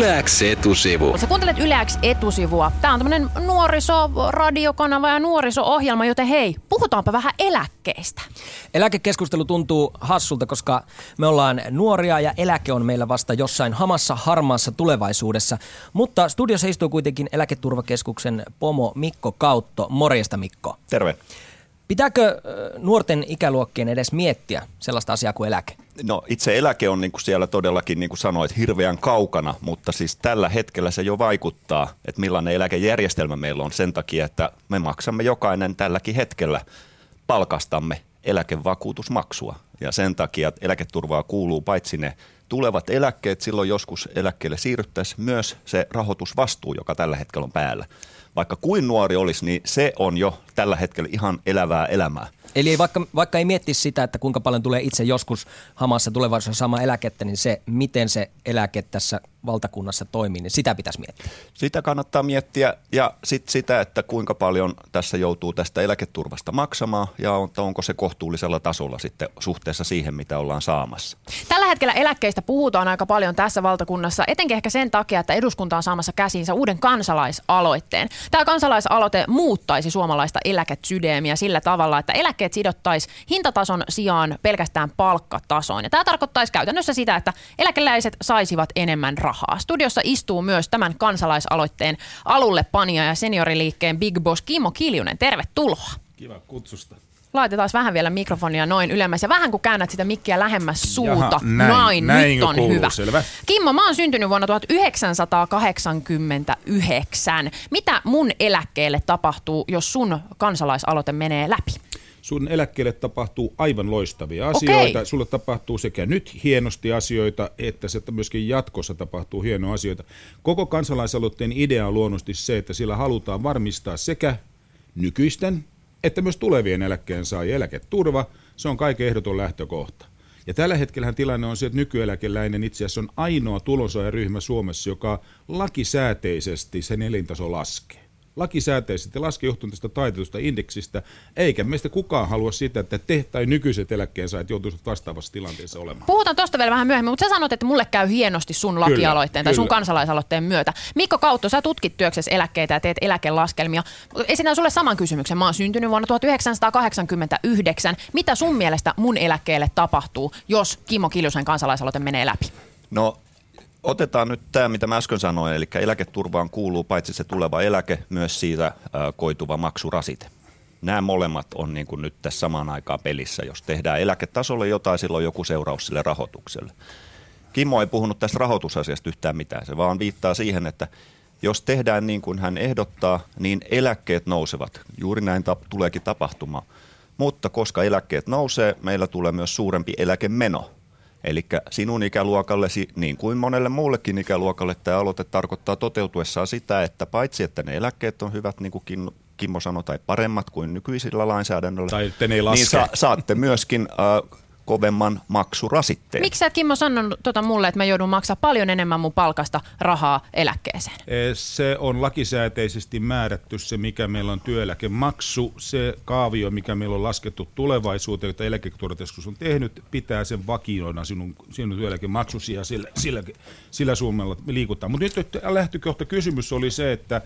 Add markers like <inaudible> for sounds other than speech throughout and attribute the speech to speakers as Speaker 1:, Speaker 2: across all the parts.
Speaker 1: Yläks etusivu.
Speaker 2: Sä kuuntelet Yleäks etusivua. Tää on tämmönen nuorisoradiokanava ja nuoriso-ohjelma, joten hei, puhutaanpa vähän eläkkeistä.
Speaker 3: Eläkekeskustelu tuntuu hassulta, koska me ollaan nuoria ja eläke on meillä vasta jossain hamassa harmaassa tulevaisuudessa. Mutta studiossa istuu kuitenkin Eläketurvakeskuksen pomo Mikko Kautto. Morjesta Mikko.
Speaker 4: Terve.
Speaker 3: Pitääkö nuorten ikäluokkien edes miettiä sellaista asiaa kuin eläke?
Speaker 4: No itse eläke on niin kuin siellä todellakin, niin kuin sanoit, hirveän kaukana, mutta siis tällä hetkellä se jo vaikuttaa, että millainen eläkejärjestelmä meillä on sen takia, että me maksamme jokainen tälläkin hetkellä palkastamme eläkevakuutusmaksua. Ja sen takia että eläketurvaa kuuluu paitsi ne tulevat eläkkeet, silloin joskus eläkkeelle siirryttäessä myös se rahoitusvastuu, joka tällä hetkellä on päällä. Vaikka kuin nuori olisi, niin se on jo tällä hetkellä ihan elävää elämää.
Speaker 3: Eli ei vaikka, vaikka ei miettisi sitä, että kuinka paljon tulee itse joskus hamassa tulevaisuudessa sama eläkettä, niin se, miten se eläke tässä valtakunnassa toimii, niin sitä pitäisi miettiä.
Speaker 4: Sitä kannattaa miettiä ja sitten sitä, että kuinka paljon tässä joutuu tästä eläketurvasta maksamaan ja on, onko se kohtuullisella tasolla sitten suhteessa siihen, mitä ollaan saamassa.
Speaker 2: Tällä hetkellä eläkkeistä puhutaan aika paljon tässä valtakunnassa, etenkin ehkä sen takia, että eduskunta on saamassa käsiinsä uuden kansalaisaloitteen. Tämä kansalaisaloite muuttaisi suomalaista eläkesydeemiä sillä tavalla, että eläkkeet sidottaisi hintatason sijaan pelkästään palkkatasoon. Ja tämä tarkoittaisi käytännössä sitä, että eläkeläiset saisivat enemmän rahaa. Studiossa istuu myös tämän kansalaisaloitteen alulle panija ja senioriliikkeen Big Boss Kimmo Kiljunen. Tervetuloa.
Speaker 5: Kiva kutsusta.
Speaker 2: Laitetaan vähän vielä mikrofonia noin ylemmäs ja vähän kun käännät sitä mikkiä lähemmäs suuta.
Speaker 5: Jaha, näin.
Speaker 2: Noin,
Speaker 5: Näin
Speaker 2: nyt on
Speaker 5: kuuluu,
Speaker 2: hyvä.
Speaker 5: selvä.
Speaker 2: Kimmo, mä oon syntynyt vuonna 1989. Mitä mun eläkkeelle tapahtuu, jos sun kansalaisaloite menee läpi?
Speaker 5: Sun eläkkeelle tapahtuu aivan loistavia asioita.
Speaker 2: Okei.
Speaker 5: Sulle tapahtuu sekä nyt hienosti asioita, että se myöskin jatkossa tapahtuu hienoja asioita. Koko kansalaisaloitteen idea on luonnollisesti se, että sillä halutaan varmistaa sekä nykyisten että myös tulevien eläkkeensaajien eläketurva. Se on kaiken ehdoton lähtökohta. Ja tällä hetkellä tilanne on se, että nykyeläkeläinen itse asiassa on ainoa tulonsaajaryhmä Suomessa, joka lakisääteisesti sen elintaso laskee. Lakisääteisesti laskee johtuen tästä taitetusta indeksistä, eikä meistä kukaan halua sitä, että te tai nykyiset eläkkeensaajat joutuisivat vastaavassa tilanteessa olemaan.
Speaker 2: Puhutaan tosta vielä vähän myöhemmin, mutta sä sanot, että mulle käy hienosti sun lakialoitteen tai sun
Speaker 5: kyllä.
Speaker 2: kansalaisaloitteen myötä. Mikko Kautto, sä tutkit työksessä eläkkeitä ja teet eläkelaskelmia. Esitän sulle saman kysymyksen. Mä oon syntynyt vuonna 1989. Mitä sun mielestä mun eläkkeelle tapahtuu, jos Kimmo Kiljusen kansalaisaloite menee läpi?
Speaker 4: No otetaan nyt tämä, mitä mä äsken sanoin, eli eläketurvaan kuuluu paitsi se tuleva eläke, myös siitä äh, koituva maksurasite. Nämä molemmat on niin kuin nyt tässä samaan aikaan pelissä. Jos tehdään eläketasolle jotain, silloin joku seuraus sille rahoitukselle. Kimmo ei puhunut tästä rahoitusasiasta yhtään mitään. Se vaan viittaa siihen, että jos tehdään niin kuin hän ehdottaa, niin eläkkeet nousevat. Juuri näin tap- tuleekin tapahtumaan. Mutta koska eläkkeet nousee, meillä tulee myös suurempi eläkemeno. Eli sinun ikäluokallesi, niin kuin monelle muullekin ikäluokalle, tämä aloite tarkoittaa toteutuessaan sitä, että paitsi että ne eläkkeet on hyvät, niin kuin Kim- Kimmo sanoi, tai paremmat kuin nykyisillä lainsäädännöllä,
Speaker 5: Tai että ne ei laske.
Speaker 4: niin sa- saatte myöskin äh, kovemman maksurasitteen.
Speaker 2: Miksi sä et Kimmo sanonut tota mulle, että mä joudun maksaa paljon enemmän mun palkasta rahaa eläkkeeseen?
Speaker 5: Eh, Se on lakisääteisesti määrätty se, mikä meillä on työeläkemaksu. Se kaavio, mikä meillä on laskettu tulevaisuuteen, jota eläketurvakeskus on tehnyt, pitää sen vakioina sinun, sinun työeläkemaksusi ja sillä, sillä, sillä summalla liikutaan. Mutta nyt lähtökohta kysymys oli se, että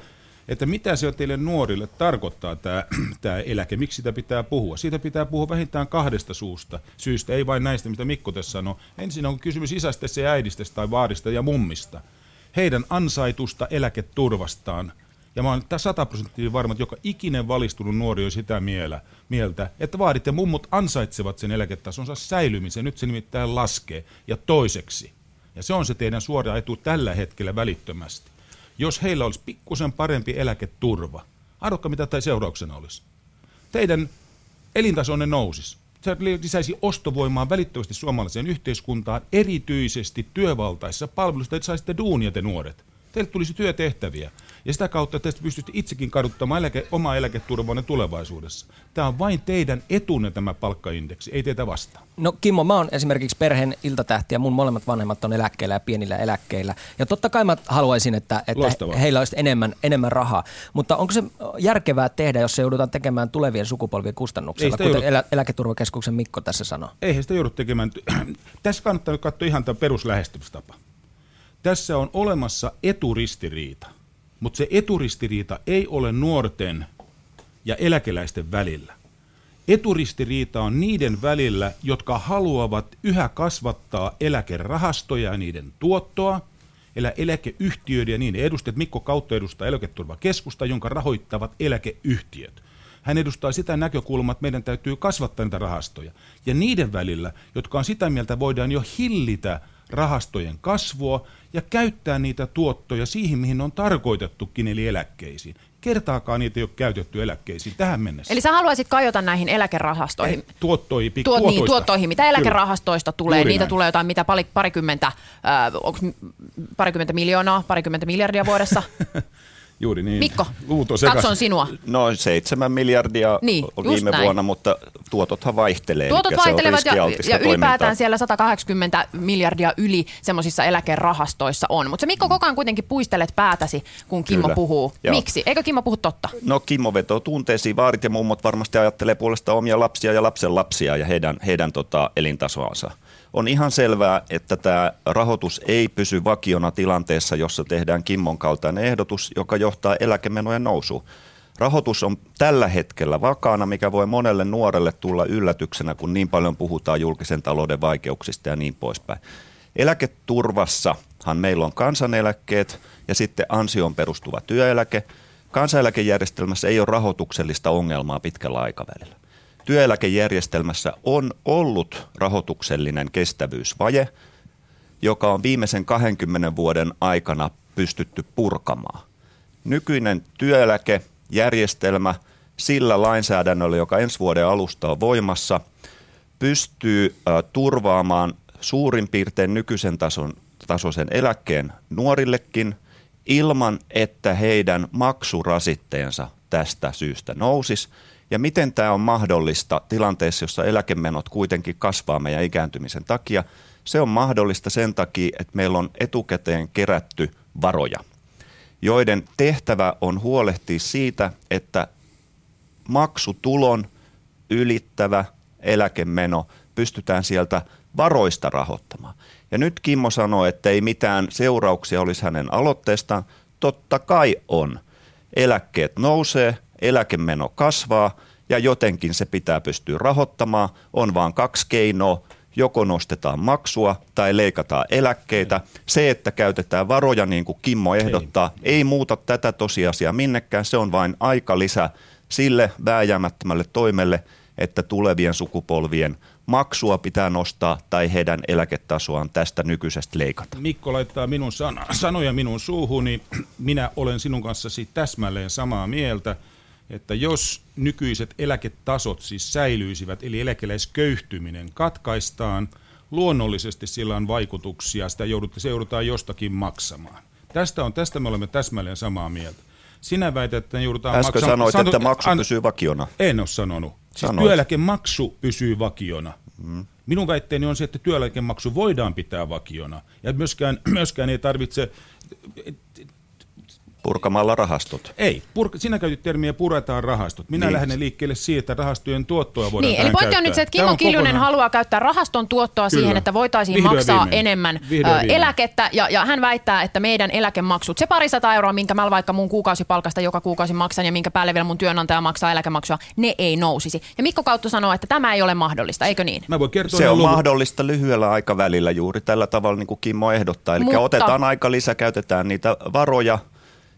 Speaker 5: että mitä se teille nuorille tarkoittaa tämä, <clears throat> tämä eläke, miksi sitä pitää puhua. Siitä pitää puhua vähintään kahdesta suusta, syystä, ei vain näistä, mitä Mikko tässä sanoi. Ensin on kysymys isästä ja äidistä tai vaarista ja mummista. Heidän ansaitusta eläketurvastaan. Ja mä oon sataprosenttisesti varma, että joka ikinen valistunut nuori on sitä miele- mieltä, että vaadit ja mummut ansaitsevat sen eläketasonsa säilymisen. Nyt se nimittäin laskee. Ja toiseksi, ja se on se teidän suora etu tällä hetkellä välittömästi, jos heillä olisi pikkusen parempi eläketurva, arvokka mitä tai seurauksena olisi. Teidän elintasonne nousisi. Se lisäisi ostovoimaa välittömästi suomalaiseen yhteiskuntaan, erityisesti työvaltaisissa palveluissa, että saisitte duunia te nuoret. Teille tulisi työtehtäviä. Ja sitä kautta te pystytte itsekin kaduttamaan eläke, omaa eläketurvaanne tulevaisuudessa. Tämä on vain teidän etunne tämä palkkaindeksi, ei teitä vastaan.
Speaker 3: No Kimmo, mä oon esimerkiksi perheen iltatähti ja mun molemmat vanhemmat on eläkkeellä ja pienillä eläkkeillä. Ja totta kai mä haluaisin, että, että
Speaker 5: Loistavaa.
Speaker 3: heillä olisi enemmän, enemmän rahaa. Mutta onko se järkevää tehdä, jos se joudutaan tekemään tulevien sukupolvien kustannuksella, kuten
Speaker 5: joudu-
Speaker 3: elä, Eläketurvakeskuksen Mikko tässä sanoo?
Speaker 5: Eihän sitä joudu tekemään. Tässä kannattaa katsoa ihan tämä peruslähestymistapa. Tässä on olemassa eturistiriita, mutta se eturistiriita ei ole nuorten ja eläkeläisten välillä. Eturistiriita on niiden välillä, jotka haluavat yhä kasvattaa eläkerahastoja ja niiden tuottoa, elä eläkeyhtiöiden ja niin edustajat. Mikko Kautto edustaa eläketurvakeskusta, jonka rahoittavat eläkeyhtiöt. Hän edustaa sitä näkökulmaa, että meidän täytyy kasvattaa niitä rahastoja. Ja niiden välillä, jotka on sitä mieltä, voidaan jo hillitä rahastojen kasvua ja käyttää niitä tuottoja siihen, mihin ne on tarkoitettukin, eli eläkkeisiin. Kertaakaan niitä ei ole käytetty eläkkeisiin tähän mennessä.
Speaker 2: Eli sä haluaisit kajota näihin eläkerahastoihin?
Speaker 5: Eh, tuottoi,
Speaker 2: Tuot, tuotoista. Niin, tuottoihin. Mitä eläkerahastoista Kyllä. tulee? Juuri Niitä näin. tulee jotain mitä pari, parikymmentä, äh, onko parikymmentä miljoonaa, parikymmentä miljardia vuodessa? <laughs>
Speaker 5: Juuri niin.
Speaker 2: Mikko, katson sinua.
Speaker 4: Noin seitsemän miljardia niin, viime näin. vuonna, mutta tuotothan vaihtelee.
Speaker 2: Tuotot vaihtelevat ja, ja ylipäätään siellä 180 miljardia yli semmoisissa eläkerahastoissa on. Mutta se Mikko koko ajan kuitenkin puistelet päätäsi, kun Kimmo Kyllä. puhuu. Joo. Miksi? Eikö Kimmo puhu totta?
Speaker 4: No Kimmo vetoo tunteisiin. Vaarit ja mummot varmasti ajattelee puolesta omia lapsia ja lapsen lapsia ja heidän, heidän tota, elintasoansa on ihan selvää, että tämä rahoitus ei pysy vakiona tilanteessa, jossa tehdään Kimmon kaltainen ehdotus, joka johtaa eläkemenojen nousuun. Rahoitus on tällä hetkellä vakaana, mikä voi monelle nuorelle tulla yllätyksenä, kun niin paljon puhutaan julkisen talouden vaikeuksista ja niin poispäin. Eläketurvassahan meillä on kansaneläkkeet ja sitten ansioon perustuva työeläke. Kansaneläkejärjestelmässä ei ole rahoituksellista ongelmaa pitkällä aikavälillä työeläkejärjestelmässä on ollut rahoituksellinen kestävyysvaje, joka on viimeisen 20 vuoden aikana pystytty purkamaan. Nykyinen työeläkejärjestelmä sillä lainsäädännöllä, joka ensi vuoden alusta on voimassa, pystyy turvaamaan suurin piirtein nykyisen tason, tasoisen eläkkeen nuorillekin ilman, että heidän maksurasitteensa tästä syystä nousisi ja miten tämä on mahdollista tilanteessa, jossa eläkemenot kuitenkin kasvaa meidän ikääntymisen takia? Se on mahdollista sen takia, että meillä on etukäteen kerätty varoja, joiden tehtävä on huolehtia siitä, että maksutulon ylittävä eläkemeno pystytään sieltä varoista rahoittamaan. Ja nyt Kimmo sanoi, että ei mitään seurauksia olisi hänen aloitteestaan. Totta kai on. Eläkkeet nousee, eläkemeno kasvaa ja jotenkin se pitää pystyä rahoittamaan. On vain kaksi keinoa. Joko nostetaan maksua tai leikataan eläkkeitä. Se, että käytetään varoja niin kuin Kimmo ehdottaa, ei, ei muuta tätä tosiasiaa minnekään. Se on vain aika lisä sille vääjäämättömälle toimelle, että tulevien sukupolvien maksua pitää nostaa tai heidän eläketasoaan tästä nykyisestä leikata.
Speaker 5: Mikko laittaa minun sana, sanoja minun suuhuni. Minä olen sinun kanssasi täsmälleen samaa mieltä että jos nykyiset eläketasot siis säilyisivät, eli eläkeläisköyhtyminen katkaistaan, luonnollisesti sillä on vaikutuksia, sitä joudutte, se joudutaan jostakin maksamaan. Tästä, on, tästä me olemme täsmälleen samaa mieltä. Sinä väität, että ne joudutaan
Speaker 4: Äsken maksamaan. sanoit, Sano, että maksu pysyy vakiona.
Speaker 5: En ole sanonut. Siis työeläkemaksu pysyy vakiona. Hmm. Minun väitteeni on se, että työeläkemaksu voidaan pitää vakiona. Ja myöskään, <clears throat> myöskään ei tarvitse
Speaker 4: Purkamalla rahastot.
Speaker 5: Ei, pur- sinä käytit termiä puretaan rahastot. Minä niin. lähden liikkeelle siitä, että rahastojen tuottoa voidaan
Speaker 2: Niin, eli pointti
Speaker 5: käyttää.
Speaker 2: on nyt se, että Kimmo Kiljunen kokonaan... haluaa käyttää rahaston tuottoa Kyllä. siihen, että voitaisiin Vihdoin maksaa viimein. enemmän Vihdoin eläkettä. Ja, ja hän väittää, että meidän eläkemaksut, se parisata euroa, minkä mä vaikka mun kuukausipalkasta joka kuukausi maksan ja minkä päälle vielä mun työnantaja maksaa eläkemaksua, ne ei nousisi. Ja Mikko Kautto sanoo, että tämä ei ole mahdollista, eikö niin?
Speaker 5: Mä voin kertoa
Speaker 4: se on luvun. mahdollista lyhyellä aikavälillä juuri tällä tavalla, niin kuin Kimmo ehdottaa. Eli Mutta... otetaan aika lisä, käytetään niitä varoja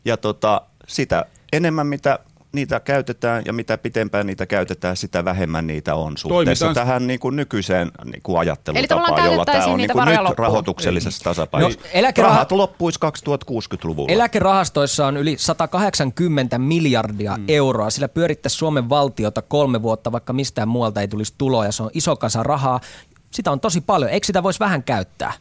Speaker 4: ja tota, sitä enemmän mitä niitä käytetään ja mitä pitempään niitä käytetään, sitä vähemmän niitä on suhteessa Toimitaan. tähän niin kuin nykyiseen niin kuin ajattelutapaan, jolla tämä on niin kuin nyt loppuun. rahoituksellisessa tasapainossa. No, eläkerah- Rahat loppuisi 2060-luvulla.
Speaker 3: Eläkerahastoissa on yli 180 miljardia hmm. euroa. Sillä pyörittäisi Suomen valtiota kolme vuotta, vaikka mistään muualta ei tulisi tuloja. Se on iso kasa rahaa. Sitä on tosi paljon. Eikö sitä voisi vähän käyttää?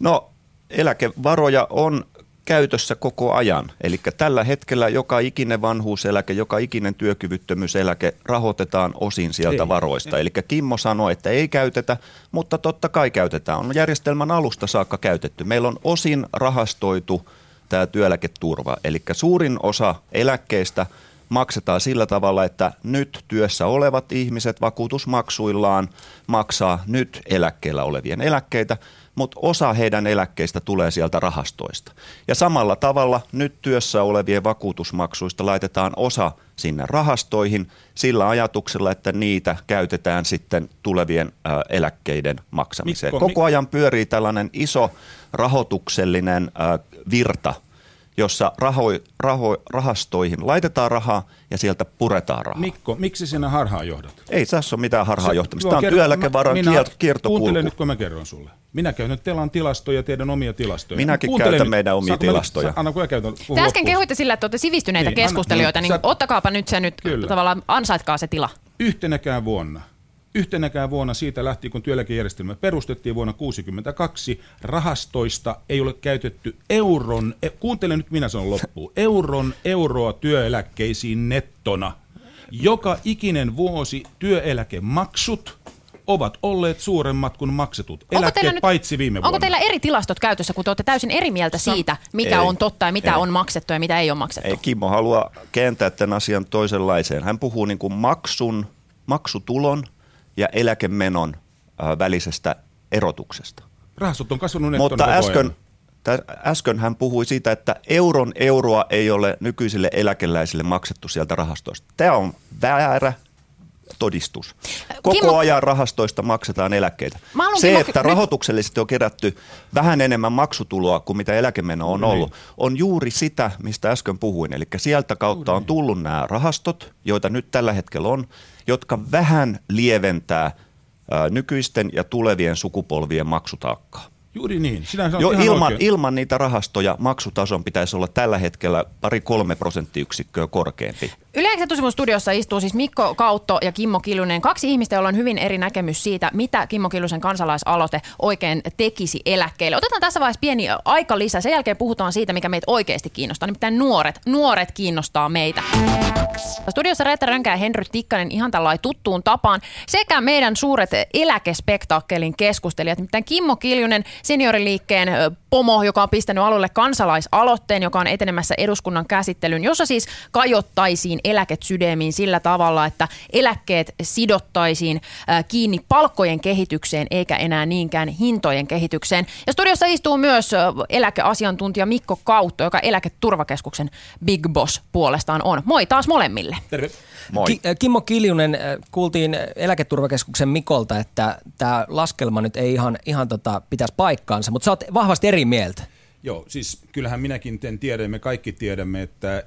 Speaker 4: No eläkevaroja on käytössä koko ajan. Eli tällä hetkellä joka ikinen vanhuuseläke, joka ikinen työkyvyttömyyseläke rahoitetaan osin sieltä ei, varoista. Eli Kimmo sanoi, että ei käytetä, mutta totta kai käytetään. On järjestelmän alusta saakka käytetty. Meillä on osin rahastoitu tämä työeläketurva. Eli suurin osa eläkkeistä maksetaan sillä tavalla, että nyt työssä olevat ihmiset vakuutusmaksuillaan maksaa nyt eläkkeellä olevien eläkkeitä – mutta osa heidän eläkkeistä tulee sieltä rahastoista. Ja samalla tavalla nyt työssä olevien vakuutusmaksuista laitetaan osa sinne rahastoihin sillä ajatuksella, että niitä käytetään sitten tulevien eläkkeiden maksamiseen.
Speaker 5: Mikko,
Speaker 4: Koko ajan pyörii tällainen iso rahoituksellinen virta – jossa raho, raho, rahastoihin laitetaan rahaa ja sieltä puretaan rahaa.
Speaker 5: Mikko, miksi sinä harhaa johdat?
Speaker 4: Ei tässä ole mitään harhaa johtamista. Tämä on työeläkevaran kiertokulku.
Speaker 5: Kuuntele nyt, kun mä kerron sulle. Minä käytän Telan tilastoja, teidän omia tilastoja.
Speaker 4: Minäkin Kuuntele käytän nyt. meidän omia Saat tilastoja.
Speaker 5: Anna, kun käytän.
Speaker 2: Te äsken kehuitte sillä, että olette sivistyneitä niin, keskustelijoita, anna, niin sä, ottakaapa nyt se nyt, kyllä. tavallaan ansaitkaa se tila.
Speaker 5: Yhtenäkään vuonna Yhtenäkään vuonna siitä lähtien, kun työeläkejärjestelmä perustettiin vuonna 1962, rahastoista ei ole käytetty euron, e, kuuntele nyt minä sanon loppuun, euron euroa työeläkkeisiin nettona. Joka ikinen vuosi työeläkemaksut ovat olleet suuremmat kuin maksetut eläkkeet, nyt, paitsi viime vuonna.
Speaker 2: Onko teillä eri tilastot käytössä, kun te olette täysin eri mieltä siitä, mikä ei, on totta ja mitä ei. on maksettu ja mitä ei ole maksettu?
Speaker 4: Ei, Kimmo haluaa kääntää tämän asian toisenlaiseen. Hän puhuu niin kuin maksun, maksutulon – ja eläkemenon välisestä erotuksesta.
Speaker 5: Rahastot on kasvanut
Speaker 4: Mutta äsken, äsken hän puhui siitä, että euron euroa ei ole nykyisille eläkeläisille maksettu sieltä rahastoista. Tämä on väärä todistus. Koko Kimmo... ajan rahastoista maksetaan eläkkeitä. Se, Kimmo... että rahoituksellisesti on kerätty vähän enemmän maksutuloa kuin mitä eläkemeno on ollut, on juuri sitä, mistä äsken puhuin. Eli sieltä kautta on tullut nämä rahastot, joita nyt tällä hetkellä on, jotka vähän lieventää nykyisten ja tulevien sukupolvien maksutaakkaa.
Speaker 5: Juuri niin. Sinä
Speaker 4: jo ilman, ilman niitä rahastoja maksutason pitäisi olla tällä hetkellä pari-kolme prosenttiyksikköä korkeampi.
Speaker 2: Yleensä studiossa istuu siis Mikko Kautto ja Kimmo Kiljunen, kaksi ihmistä, joilla on hyvin eri näkemys siitä, mitä Kimmo Kiljusen kansalaisaloite oikein tekisi eläkkeelle. Otetaan tässä vaiheessa pieni aika lisää. Sen jälkeen puhutaan siitä, mikä meitä oikeasti kiinnostaa. Nimittäin nuoret. Nuoret kiinnostaa meitä. Studiossa Reetta Rönkä ja Henry Tikkanen ihan tällainen tuttuun tapaan sekä meidän suuret eläkespektaakkelin keskustelijat. Nimittäin Kimmo Kiljunen, senioriliikkeen pomo, joka on pistänyt alulle kansalaisaloitteen, joka on etenemässä eduskunnan käsittelyyn, jossa siis kajottaisiin eläketsydemiin sillä tavalla, että eläkkeet sidottaisiin kiinni palkkojen kehitykseen eikä enää niinkään hintojen kehitykseen. Ja studiossa istuu myös eläkeasiantuntija Mikko Kautto, joka eläketurvakeskuksen Big Boss puolestaan on. Moi taas molemmille.
Speaker 5: Terve.
Speaker 3: Moi. Ki- Kimmo Kiljunen, kuultiin eläketurvakeskuksen Mikolta, että tämä laskelma nyt ei ihan, ihan tota, pitäisi paikkaansa, mutta sä oot vahvasti eri mieltä.
Speaker 5: Joo, siis kyllähän minäkin tiedän, me kaikki tiedämme, että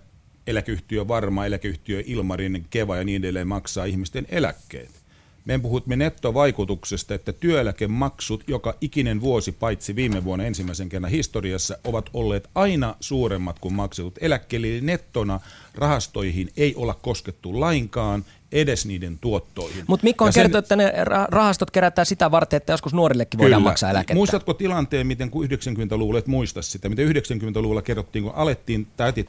Speaker 5: eläkeyhtiö Varma, eläkeyhtiö Ilmarin, Keva ja niin edelleen maksaa ihmisten eläkkeet. Me puhumme nettovaikutuksesta, että työeläkemaksut joka ikinen vuosi, paitsi viime vuonna ensimmäisen kerran historiassa, ovat olleet aina suuremmat kuin maksetut eläkkeelle. Eli nettona rahastoihin ei olla koskettu lainkaan, edes niiden tuottoihin.
Speaker 3: Mutta Mikko on kertonut, että ne rahastot kerätään sitä varten, että joskus nuorillekin Kyllä. voidaan maksaa eläkettä.
Speaker 5: Muistatko tilanteen, miten kun 90-luvulla, et muista sitä, miten 90-luvulla kerrottiin, kun alettiin,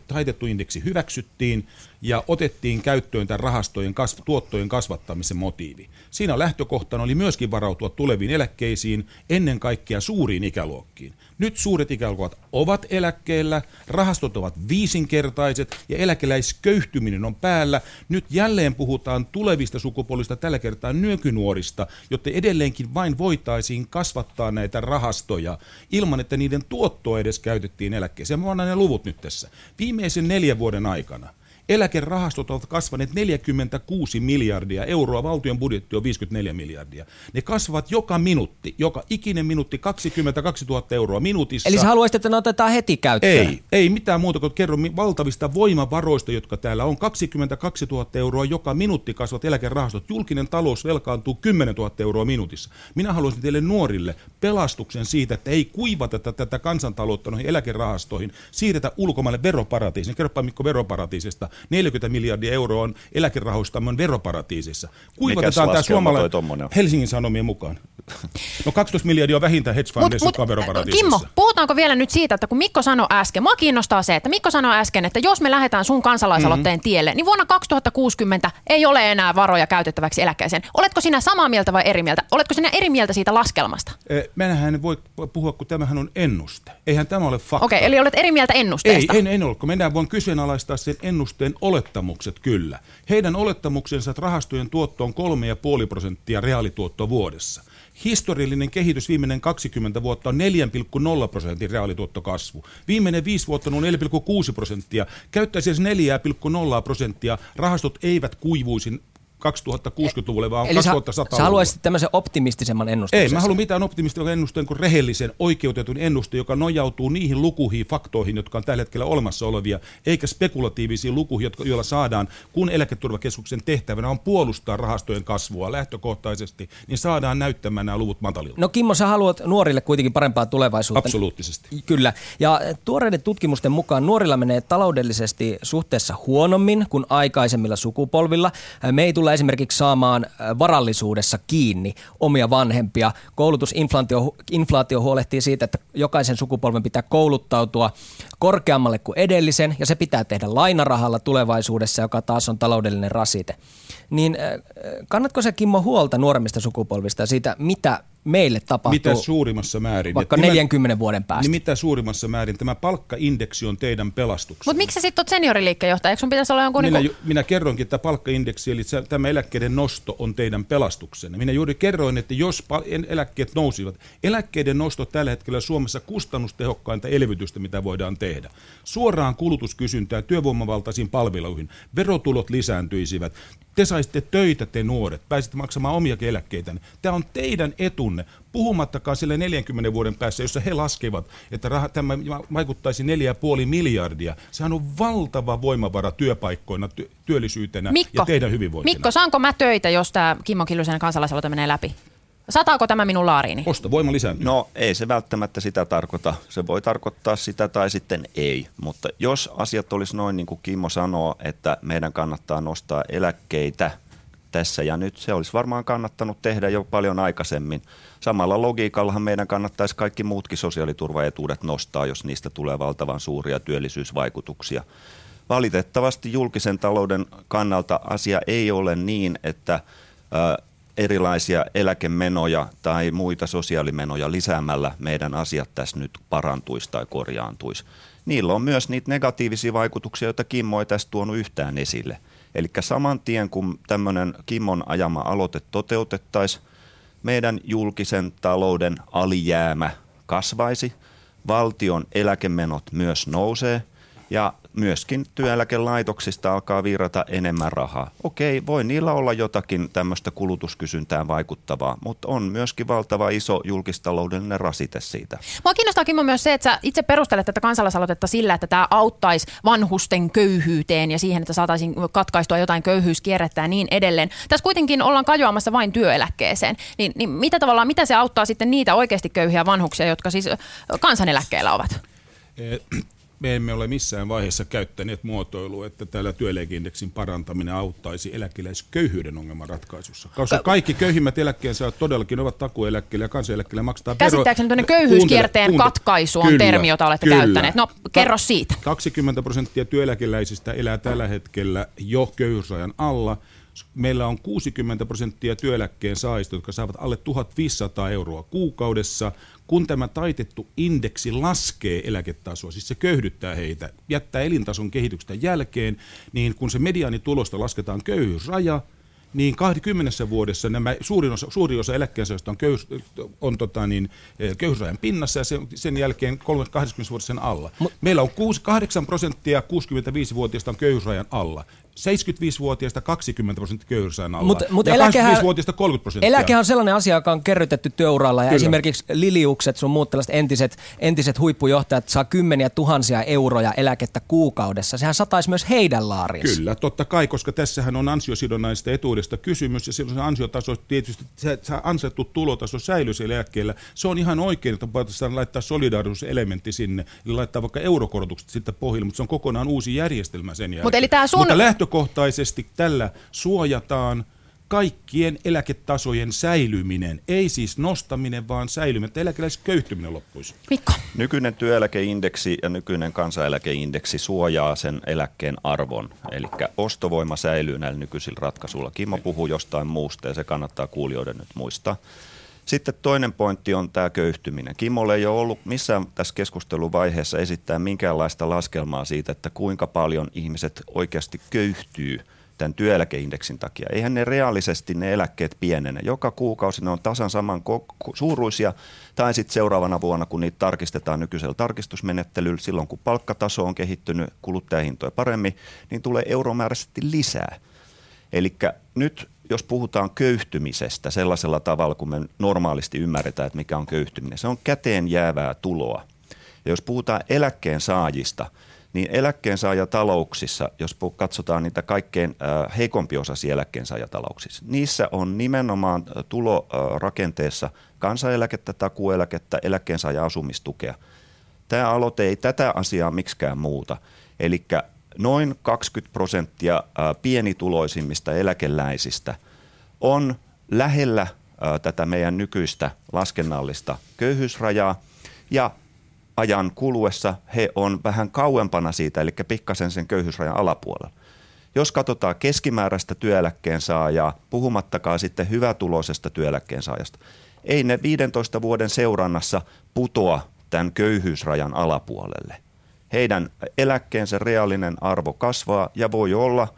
Speaker 5: taitettu indeksi hyväksyttiin ja otettiin käyttöön tämän rahastojen kasv- tuottojen kasvattamisen motiivi. Siinä lähtökohtana oli myöskin varautua tuleviin eläkkeisiin, ennen kaikkea suuriin ikäluokkiin. Nyt suuret ikäluokat ovat eläkkeellä, rahastot ovat viisinkertaiset ja eläkeläisköyhtyminen on päällä. Nyt jälleen puhutaan tulevista sukupolvista, tällä kertaa nyökynuorista, jotta edelleenkin vain voitaisiin kasvattaa näitä rahastoja ilman, että niiden tuottoa edes käytettiin eläkkeeseen. Mä annan ne luvut nyt tässä. Viimeisen neljän vuoden aikana – Eläkerahastot ovat kasvaneet 46 miljardia euroa, valtion budjetti on 54 miljardia. Ne kasvavat joka minuutti, joka ikinen minuutti 22 000 euroa minuutissa.
Speaker 3: Eli sä haluaisit, että ne otetaan heti käyttöön?
Speaker 5: Ei, ei mitään muuta kuin kerron valtavista voimavaroista, jotka täällä on. 22 000 euroa joka minuutti kasvavat eläkerahastot. Julkinen talous velkaantuu 10 000 euroa minuutissa. Minä haluaisin teille nuorille pelastuksen siitä, että ei kuivata tätä kansantaloutta noihin eläkerahastoihin, siirretä ulkomaille veroparatiisiin. Kerropa Mikko veroparatiisista 40 miljardia euroa on eläkerahoistamme on veroparatiisissa.
Speaker 4: Kuivatetaan tämä suomalainen
Speaker 5: Helsingin Sanomien mukaan. No 12 miljardia on vähintään hedge fundeissa, jotka on veroparatiisissa.
Speaker 2: Kimmo, puhutaanko vielä nyt siitä, että kun Mikko sanoi äsken, mua kiinnostaa se, että Mikko sanoi äsken, että jos me lähdetään sun kansalaisaloitteen mm-hmm. tielle, niin vuonna 2060 ei ole enää varoja käytettäväksi eläkkeeseen. Oletko sinä samaa mieltä vai eri mieltä? Oletko sinä eri mieltä siitä laskelmasta?
Speaker 5: Eh, Mehän voi puhua, kun tämähän on ennuste. Eihän tämä ole fakta.
Speaker 2: Okei, okay, eli olet eri mieltä ennusteesta.
Speaker 5: Ei, en, en ole, kun mennään voin kyseenalaistaa sen ennusteen rahastojen olettamukset kyllä. Heidän olettamuksensa, että rahastojen tuotto on 3,5 prosenttia reaalituottoa vuodessa. Historiallinen kehitys viimeinen 20 vuotta on 4,0 prosentin reaalituottokasvu. Viimeinen 5 vuotta on 4,6 prosenttia. Käyttäisi 4,0 prosenttia. Rahastot eivät kuivuisi 2060-luvulle, vaan
Speaker 3: Eli
Speaker 5: 2100
Speaker 3: sä haluaisit tämmöisen optimistisemman ennustuksen?
Speaker 5: Ei, mä haluan mitään optimistisen ennusteen kuin rehellisen, oikeutetun ennusteen, joka nojautuu niihin lukuihin, faktoihin, jotka on tällä hetkellä olemassa olevia, eikä spekulatiivisiin lukuihin, jotka, joilla saadaan, kun eläketurvakeskuksen tehtävänä on puolustaa rahastojen kasvua lähtökohtaisesti, niin saadaan näyttämään nämä luvut matalilta.
Speaker 3: No Kimmo, sä haluat nuorille kuitenkin parempaa tulevaisuutta.
Speaker 5: Absoluuttisesti.
Speaker 3: Kyllä. Ja tuoreiden tutkimusten mukaan nuorilla menee taloudellisesti suhteessa huonommin kuin aikaisemmilla sukupolvilla. Me ei tule esimerkiksi saamaan varallisuudessa kiinni omia vanhempia. Koulutusinflaatio inflaatio huolehtii siitä, että jokaisen sukupolven pitää kouluttautua korkeammalle kuin edellisen, ja se pitää tehdä lainarahalla tulevaisuudessa, joka taas on taloudellinen rasite. Niin kannatko se Kimmo huolta nuoremmista sukupolvista siitä, mitä meille tapahtuu
Speaker 5: mitä suurimmassa määrin.
Speaker 3: vaikka 40 vuoden päästä.
Speaker 5: Niin mitä suurimmassa määrin tämä palkkaindeksi on teidän pelastuksenne.
Speaker 2: Mutta miksi sä sitten oot senioriliikkeen johtaja? Eikö sun pitäisi olla jonkun...
Speaker 5: Minä,
Speaker 2: niinku...
Speaker 5: minä kerroinkin, että palkkaindeksi, eli tämä eläkkeiden nosto on teidän pelastuksenne. Minä juuri kerroin, että jos eläkkeet nousivat, eläkkeiden nosto tällä hetkellä Suomessa kustannustehokkainta elvytystä, mitä voidaan tehdä. Suoraan kulutuskysyntää työvoimavaltaisiin palveluihin, verotulot lisääntyisivät, te saisitte töitä te nuoret, pääsitte maksamaan omiakin eläkkeitä. Tämä on teidän etunne, puhumattakaan sille 40 vuoden päässä, jossa he laskevat, että raha, tämä vaikuttaisi 4,5 miljardia. Sehän on valtava voimavara työpaikkoina, ty- työllisyytenä
Speaker 2: Mikko,
Speaker 5: ja teidän hyvinvointina.
Speaker 2: Mikko, saanko mä töitä, jos tämä Kimmo Kiljusen kansalaisaloite menee läpi? Sataako tämä minun laariini?
Speaker 5: Ostovoima lisääntyy.
Speaker 4: No ei se välttämättä sitä tarkoita. Se voi tarkoittaa sitä tai sitten ei. Mutta jos asiat olisi noin niin kuin Kimmo sanoo, että meidän kannattaa nostaa eläkkeitä tässä ja nyt, se olisi varmaan kannattanut tehdä jo paljon aikaisemmin. Samalla logiikallahan meidän kannattaisi kaikki muutkin sosiaaliturvaetuudet nostaa, jos niistä tulee valtavan suuria työllisyysvaikutuksia. Valitettavasti julkisen talouden kannalta asia ei ole niin, että erilaisia eläkemenoja tai muita sosiaalimenoja lisäämällä meidän asiat tässä nyt parantuisi tai korjaantuisi. Niillä on myös niitä negatiivisia vaikutuksia, joita Kimmo ei tästä tuonut yhtään esille. Eli saman tien, kun tämmöinen Kimmon ajama aloite toteutettaisiin, meidän julkisen talouden alijäämä kasvaisi, valtion eläkemenot myös nousee ja myöskin työeläkelaitoksista alkaa virrata enemmän rahaa. Okei, voi niillä olla jotakin tämmöistä kulutuskysyntään vaikuttavaa, mutta on myöskin valtava iso julkistaloudellinen rasite siitä.
Speaker 2: Mua kiinnostaa Kimmo myös se, että sä itse perustelet tätä kansalaisaloitetta sillä, että tämä auttaisi vanhusten köyhyyteen ja siihen, että saataisiin katkaistua jotain köyhyyskierrettä ja niin edelleen. Tässä kuitenkin ollaan kajoamassa vain työeläkkeeseen. Niin, niin mitä tavallaan, mitä se auttaa sitten niitä oikeasti köyhiä vanhuksia, jotka siis kansaneläkkeellä ovat?
Speaker 5: Me emme ole missään vaiheessa käyttäneet muotoilua, että tällä työeläkeindeksin parantaminen auttaisi eläkeläisköyhyyden ongelman ratkaisussa. Koska kaikki köyhimmät eläkkeensaajat todellakin ovat takueläkkeellä ja kansaneläkkeellä maksetaan vero.
Speaker 2: Käsittääkseni köyhyyskierteen kuuntele, katkaisu on kyllä, termi, jota olette kyllä. käyttäneet. No kerro siitä.
Speaker 5: 20 prosenttia työeläkeläisistä elää tällä hetkellä jo köyhyysrajan alla. Meillä on 60 prosenttia työeläkkeen saajista, jotka saavat alle 1500 euroa kuukaudessa kun tämä taitettu indeksi laskee eläketasoa, siis se köyhdyttää heitä, jättää elintason kehityksestä jälkeen, niin kun se mediaanitulosta lasketaan köyhyysraja, niin 20 vuodessa nämä suurin osa, suuri osa eläkkeensaajista on, köys, on tota niin, eh, köyhyysrajan pinnassa ja sen, sen jälkeen 20 vuodessa sen alla. Meillä on 6, 8 prosenttia 65-vuotiaista on köyhyysrajan alla. 75-vuotiaista 20 prosenttia köyhyysrajan alla. Mut, mut ja 25-vuotiaista 30 prosenttia.
Speaker 3: Eläkehän on sellainen asia, joka on kerrytetty työuralla. Ja Kyllä. esimerkiksi Liliukset, sun muut tällaiset entiset, entiset huippujohtajat saa kymmeniä tuhansia euroja eläkettä kuukaudessa. Sehän sataisi myös heidän laariinsa.
Speaker 5: Kyllä, totta kai, koska tässähän on ansiosidonnaista etuudesta kysymys. Ja silloin se ansiotaso, tietysti se, se ansaittu tulotaso säilyy siellä eläkkeellä. Se on ihan oikein, että voitaisiin laittaa solidaarisuuselementti sinne. Eli laittaa vaikka eurokorotukset sitten pohjille, mutta se on kokonaan uusi järjestelmä sen jälkeen. Mut eli
Speaker 2: sun...
Speaker 5: Mutta lähtökohtaisesti tällä suojataan kaikkien eläketasojen säilyminen, ei siis nostaminen, vaan säilyminen, että eläkeläisköyhtyminen loppuisi.
Speaker 2: Mikko.
Speaker 4: Nykyinen työeläkeindeksi ja nykyinen kansaneläkeindeksi suojaa sen eläkkeen arvon, eli ostovoima säilyy näillä nykyisillä ratkaisuilla. Kimmo puhuu jostain muusta ja se kannattaa kuulijoiden nyt muistaa. Sitten toinen pointti on tämä köyhtyminen. Kimmolle ei ole ollut missään tässä keskusteluvaiheessa esittää minkäänlaista laskelmaa siitä, että kuinka paljon ihmiset oikeasti köyhtyy tämän työeläkeindeksin takia. Eihän ne reaalisesti ne eläkkeet pienene. Joka kuukausi ne on tasan saman suuruisia, tai sitten seuraavana vuonna, kun niitä tarkistetaan nykyisellä tarkistusmenettelyllä, silloin kun palkkataso on kehittynyt kuluttajahintoja paremmin, niin tulee euromääräisesti lisää. Eli nyt jos puhutaan köyhtymisestä sellaisella tavalla, kun me normaalisti ymmärretään, että mikä on köyhtyminen, se on käteen jäävää tuloa. Ja jos puhutaan eläkkeen saajista, niin eläkkeensaajatalouksissa, jos katsotaan niitä kaikkein heikompi osaisia eläkkeensaajatalouksissa, niissä on nimenomaan tulorakenteessa kansaneläkettä, takueläkettä, eläkkeensaaja asumistukea. Tämä aloite ei tätä asiaa miksikään muuta. Eli noin 20 prosenttia pienituloisimmista eläkeläisistä on lähellä tätä meidän nykyistä laskennallista köyhyysrajaa ja ajan kuluessa he on vähän kauempana siitä, eli pikkasen sen köyhyysrajan alapuolella. Jos katsotaan keskimääräistä työeläkkeen saajaa, puhumattakaan sitten hyvätuloisesta työeläkkeen saajasta, ei ne 15 vuoden seurannassa putoa tämän köyhyysrajan alapuolelle – heidän eläkkeensä reaalinen arvo kasvaa ja voi olla,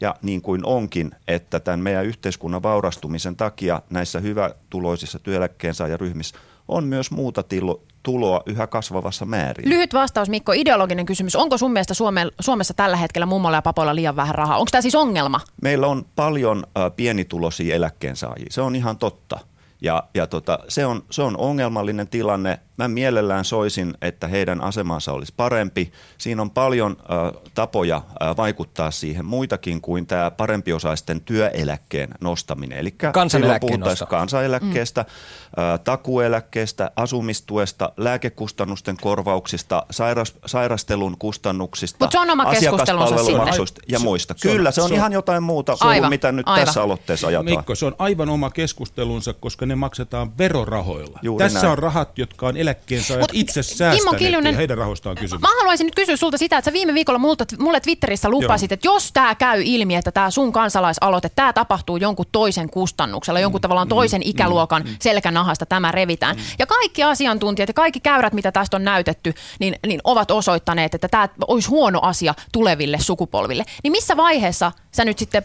Speaker 4: ja niin kuin onkin, että tämän meidän yhteiskunnan vaurastumisen takia näissä hyvätuloisissa työeläkkeensaajaryhmissä on myös muuta tilo, tuloa yhä kasvavassa määrin.
Speaker 2: Lyhyt vastaus Mikko, ideologinen kysymys. Onko sun mielestä Suome, Suomessa tällä hetkellä mummolla ja papoilla liian vähän rahaa? Onko tämä siis ongelma?
Speaker 4: Meillä on paljon äh, pienituloisia eläkkeensaajia, se on ihan totta. Ja, ja tota, se, on, se on ongelmallinen tilanne. Mä mielellään soisin, että heidän asemansa olisi parempi. Siinä on paljon äh, tapoja äh, vaikuttaa siihen muitakin kuin tämä parempiosaisten työeläkkeen nostaminen. Eli
Speaker 3: kansaneläkkeen
Speaker 4: nosto. kansaneläkkeestä, mm. äh, takueläkkeestä, asumistuesta, lääkekustannusten korvauksista, sairas, sairastelun kustannuksista,
Speaker 2: Mut se on oma
Speaker 4: asiakaspalvelumaksuista ja muista. Se, Kyllä, se on, se on ihan jotain muuta kuin aivan, mitä nyt aivan. tässä aloitteessa ajataan.
Speaker 5: Mikko, se on aivan oma keskustelunsa, koska ne maksetaan verorahoilla. Juuri Tässä näin. on rahat, jotka on eläkkeensaajat itse säästäneet Kiljunen, heidän rahoistaan kysymys.
Speaker 2: Mä haluaisin nyt kysyä sulta sitä, että sä viime viikolla multa, mulle Twitterissä lupasit, Joo. että jos tämä käy ilmi, että tämä sun kansalaisaloite, tämä tapahtuu jonkun toisen kustannuksella, jonkun mm, tavallaan toisen mm, ikäluokan mm, selkänahasta tämä revitään. Mm. Ja kaikki asiantuntijat ja kaikki käyrät, mitä tästä on näytetty, niin, niin ovat osoittaneet, että tämä olisi huono asia tuleville sukupolville. Niin missä vaiheessa sä nyt sitten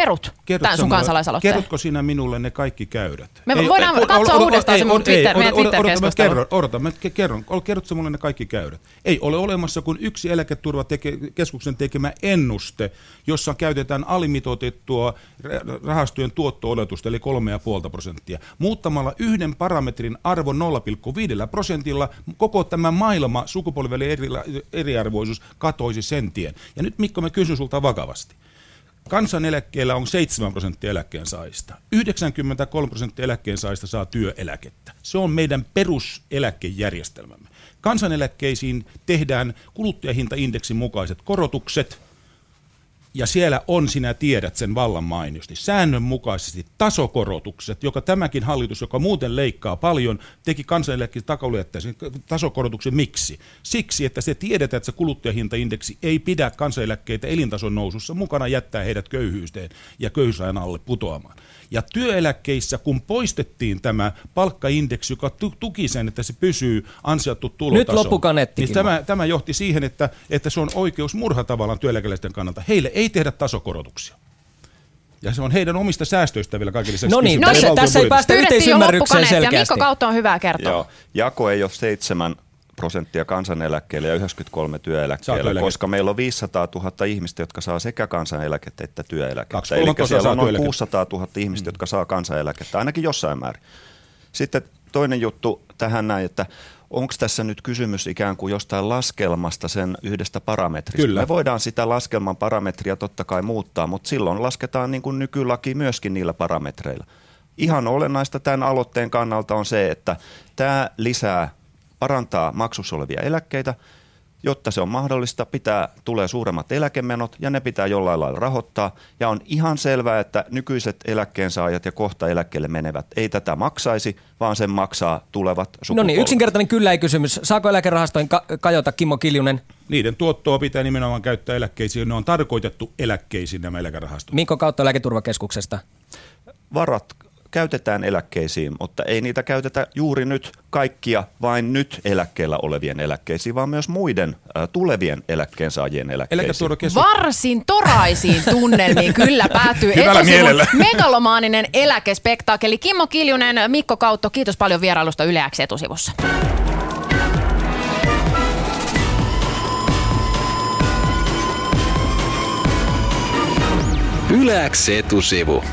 Speaker 2: perut Kerrot tämän sun mulle, kansalaisaloitteen?
Speaker 5: Kerrotko sinä minulle ne kaikki käyrät?
Speaker 2: Me ei, voidaan ei, katsoa o, uudestaan ei, se mun Twitter, ei, meidän Twitter-keskustelu.
Speaker 5: Kerron, odota, mä kerron, kerrotko mulle ne kaikki käyrät? Ei ole olemassa kuin yksi eläketurvakeskuksen tekemä ennuste, jossa käytetään alimitoitettua rahastojen tuotto-oletusta, eli 3,5 prosenttia. Muuttamalla yhden parametrin arvo 0,5 prosentilla koko tämä maailma sukupolvelle eriarvoisuus katoisi sen tien. Ja nyt Mikko, mä kysyn sulta vakavasti. Kansaneläkkeellä on 7 prosenttia eläkkeensaajista. 93 prosenttia eläkkeensaajista saa työeläkettä. Se on meidän peruseläkejärjestelmämme. Kansaneläkkeisiin tehdään kuluttajahintaindeksin mukaiset korotukset – ja siellä on, sinä tiedät sen vallan mainiosti, säännönmukaisesti tasokorotukset, joka tämäkin hallitus, joka muuten leikkaa paljon, teki kansaneläkkeen takaluettaisen tasokorotuksen. Miksi? Siksi, että se tiedetään, että se kuluttajahintaindeksi ei pidä kansaneläkkeitä elintason nousussa mukana, jättää heidät köyhyyteen ja köyhyysrajan alle putoamaan. Ja työeläkkeissä, kun poistettiin tämä palkkaindeksi, joka tuki sen, että se pysyy ansiottu tulotaso.
Speaker 3: Nyt loppukanetti.
Speaker 5: Niin tämä, tämä johti siihen, että, että se on oikeus murha tavallaan työeläkeläisten kannalta. Heille ei tehdä tasokorotuksia. Ja se on heidän omista säästöistä vielä kaikille lisäksi.
Speaker 3: No niin, tässä, tässä ei päästä yhteisymmärrykseen selkeästi.
Speaker 2: Ja Mikko Kautta on hyvää kertoa. Joo,
Speaker 4: jako ei ole seitsemän prosenttia kansaneläkkeellä ja 93 työeläkkeellä, koska meillä on 500 000 ihmistä, jotka saa sekä kansaneläkettä että työeläkettä. Eli siellä on noin 600 000 ihmistä, jotka saa kansaneläkettä, ainakin jossain määrin. Sitten toinen juttu tähän näin, että onko tässä nyt kysymys ikään kuin jostain laskelmasta sen yhdestä parametrista?
Speaker 5: Kyllä.
Speaker 4: Me voidaan sitä laskelman parametria totta kai muuttaa, mutta silloin lasketaan niin kuin nykylaki myöskin niillä parametreilla. Ihan olennaista tämän aloitteen kannalta on se, että tämä lisää parantaa maksussa olevia eläkkeitä. Jotta se on mahdollista, pitää tulee suuremmat eläkemenot ja ne pitää jollain lailla rahoittaa. Ja on ihan selvää, että nykyiset eläkkeensaajat ja kohta eläkkeelle menevät ei tätä maksaisi, vaan sen maksaa tulevat sukupolvet.
Speaker 3: No niin, yksinkertainen kyllä ei kysymys. Saako eläkerahastoin ka- kajota Kimmo Kiljunen?
Speaker 5: Niiden tuottoa pitää nimenomaan käyttää eläkkeisiin. Ne on tarkoitettu eläkkeisiin nämä eläkerahastot.
Speaker 3: Mikko Kautta Eläketurvakeskuksesta.
Speaker 4: Varat käytetään eläkkeisiin, mutta ei niitä käytetä juuri nyt kaikkia vain nyt eläkkeellä olevien eläkkeisiin, vaan myös muiden äh, tulevien eläkkeensaajien eläkkeisiin.
Speaker 2: Varsin toraisiin tunnelmiin kyllä päätyy <laughs>
Speaker 5: etusivun <laughs>
Speaker 2: megalomaaninen eläkespektaakeli. Kimmo Kiljunen, Mikko Kautto, kiitos paljon vierailusta Yle X etusivussa.
Speaker 1: Yleäks etusivu.